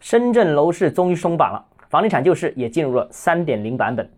深圳楼市终于松绑了，房地产救市也进入了三点零版本。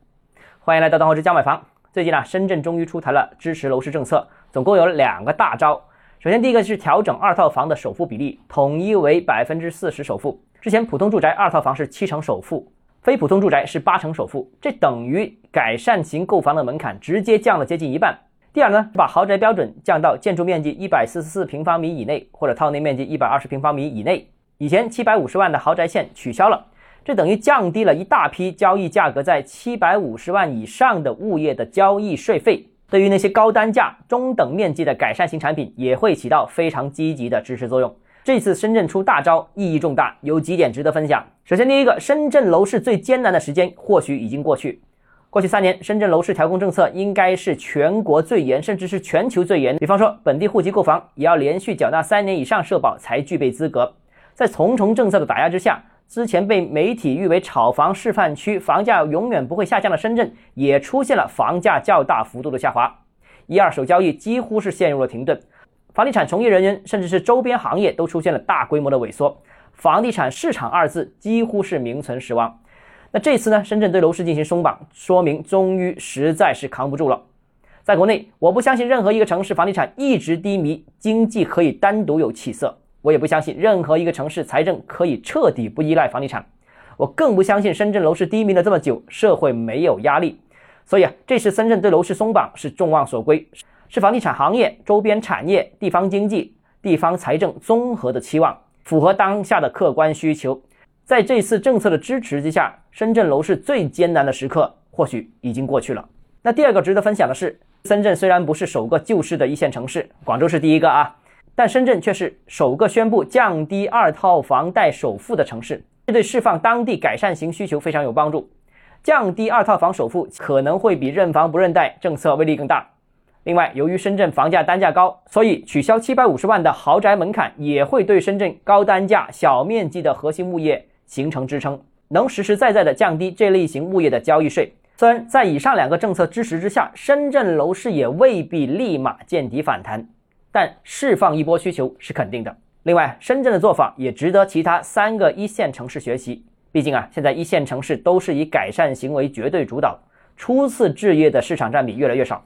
欢迎来到东浩之家买房。最近呢，深圳终于出台了支持楼市政策，总共有两个大招。首先，第一个是调整二套房的首付比例，统一为百分之四十首付。之前普通住宅二套房是七成首付，非普通住宅是八成首付，这等于改善型购房的门槛直接降了接近一半。第二呢，把豪宅标准降到建筑面积一百四十四平方米以内，或者套内面积一百二十平方米以内。以前七百五十万的豪宅线取消了，这等于降低了一大批交易价格在七百五十万以上的物业的交易税费。对于那些高单价、中等面积的改善型产品，也会起到非常积极的支持作用。这次深圳出大招，意义重大，有几点值得分享。首先，第一个，深圳楼市最艰难的时间或许已经过去。过去三年，深圳楼市调控政策应该是全国最严，甚至是全球最严。比方说，本地户籍购房也要连续缴纳三年以上社保才具备资格。在重重政策的打压之下，之前被媒体誉为炒房示范区、房价永远不会下降的深圳，也出现了房价较大幅度的下滑，一二手交易几乎是陷入了停顿，房地产从业人员甚至是周边行业都出现了大规模的萎缩，房地产市场二字几乎是名存实亡。那这次呢，深圳对楼市进行松绑，说明终于实在是扛不住了。在国内，我不相信任何一个城市房地产一直低迷，经济可以单独有起色。我也不相信任何一个城市财政可以彻底不依赖房地产，我更不相信深圳楼市低迷了这么久，社会没有压力。所以啊，这次深圳对楼市松绑是众望所归，是房地产行业、周边产业、地方经济、地方财政综合的期望，符合当下的客观需求。在这次政策的支持之下，深圳楼市最艰难的时刻或许已经过去了。那第二个值得分享的是，深圳虽然不是首个救市的一线城市，广州是第一个啊。但深圳却是首个宣布降低二套房贷首付的城市，这对释放当地改善型需求非常有帮助。降低二套房首付可能会比认房不认贷政策威力更大。另外，由于深圳房价单价高，所以取消七百五十万的豪宅门槛也会对深圳高单价、小面积的核心物业形成支撑，能实实在在的降低这类型物业的交易税。虽然在以上两个政策支持之下，深圳楼市也未必立马见底反弹。但释放一波需求是肯定的。另外，深圳的做法也值得其他三个一线城市学习。毕竟啊，现在一线城市都是以改善型为绝对主导，初次置业的市场占比越来越少。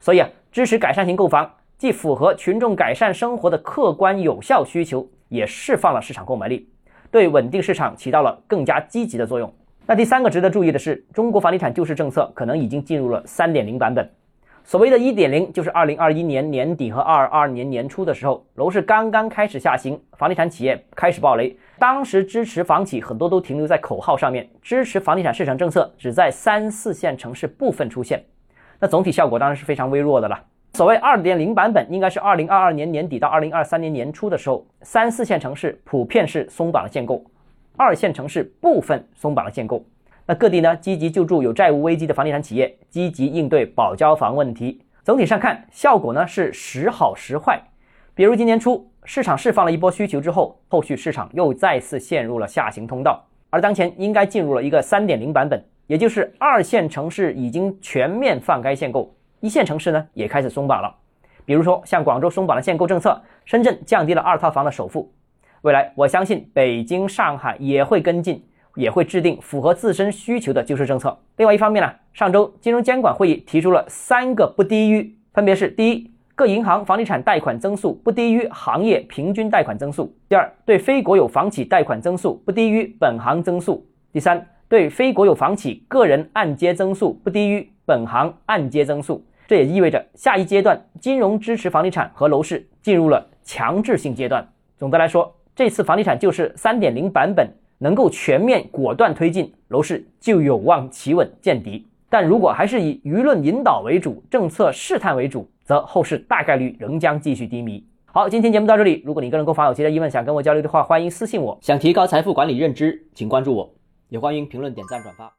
所以啊，支持改善型购房，既符合群众改善生活的客观有效需求，也释放了市场购买力，对稳定市场起到了更加积极的作用。那第三个值得注意的是，中国房地产救市政策可能已经进入了三点零版本。所谓的一点零，就是二零二一年年底和二二年年初的时候，楼市刚刚开始下行，房地产企业开始暴雷。当时支持房企很多都停留在口号上面，支持房地产市场政策只在三四线城市部分出现，那总体效果当然是非常微弱的了。所谓二点零版本，应该是二零二二年年底到二零二三年年初的时候，三四线城市普遍是松绑了限购，二线城市部分松绑了限购。那各地呢，积极救助有债务危机的房地产企业，积极应对保交房问题。总体上看，效果呢是时好时坏。比如今年初，市场释放了一波需求之后，后续市场又再次陷入了下行通道。而当前应该进入了一个三点零版本，也就是二线城市已经全面放开限购，一线城市呢也开始松绑了。比如说像广州松绑了限购政策，深圳降低了二套房的首付。未来我相信北京、上海也会跟进。也会制定符合自身需求的救市政策。另外一方面呢，上周金融监管会议提出了三个不低于，分别是：第一，各银行房地产贷款增速不低于行业平均贷款增速；第二，对非国有房企贷款增速不低于本行增速；第三，对非国有房企个人按揭增速不低于本行按揭增速。这也意味着下一阶段金融支持房地产和楼市进入了强制性阶段。总的来说，这次房地产救市三点零版本。能够全面果断推进楼市，就有望企稳见底。但如果还是以舆论引导为主、政策试探为主，则后市大概率仍将继续低迷。好，今天节目到这里。如果你个人购房有其他疑问，想跟我交流的话，欢迎私信我。想提高财富管理认知，请关注我，也欢迎评论、点赞、转发。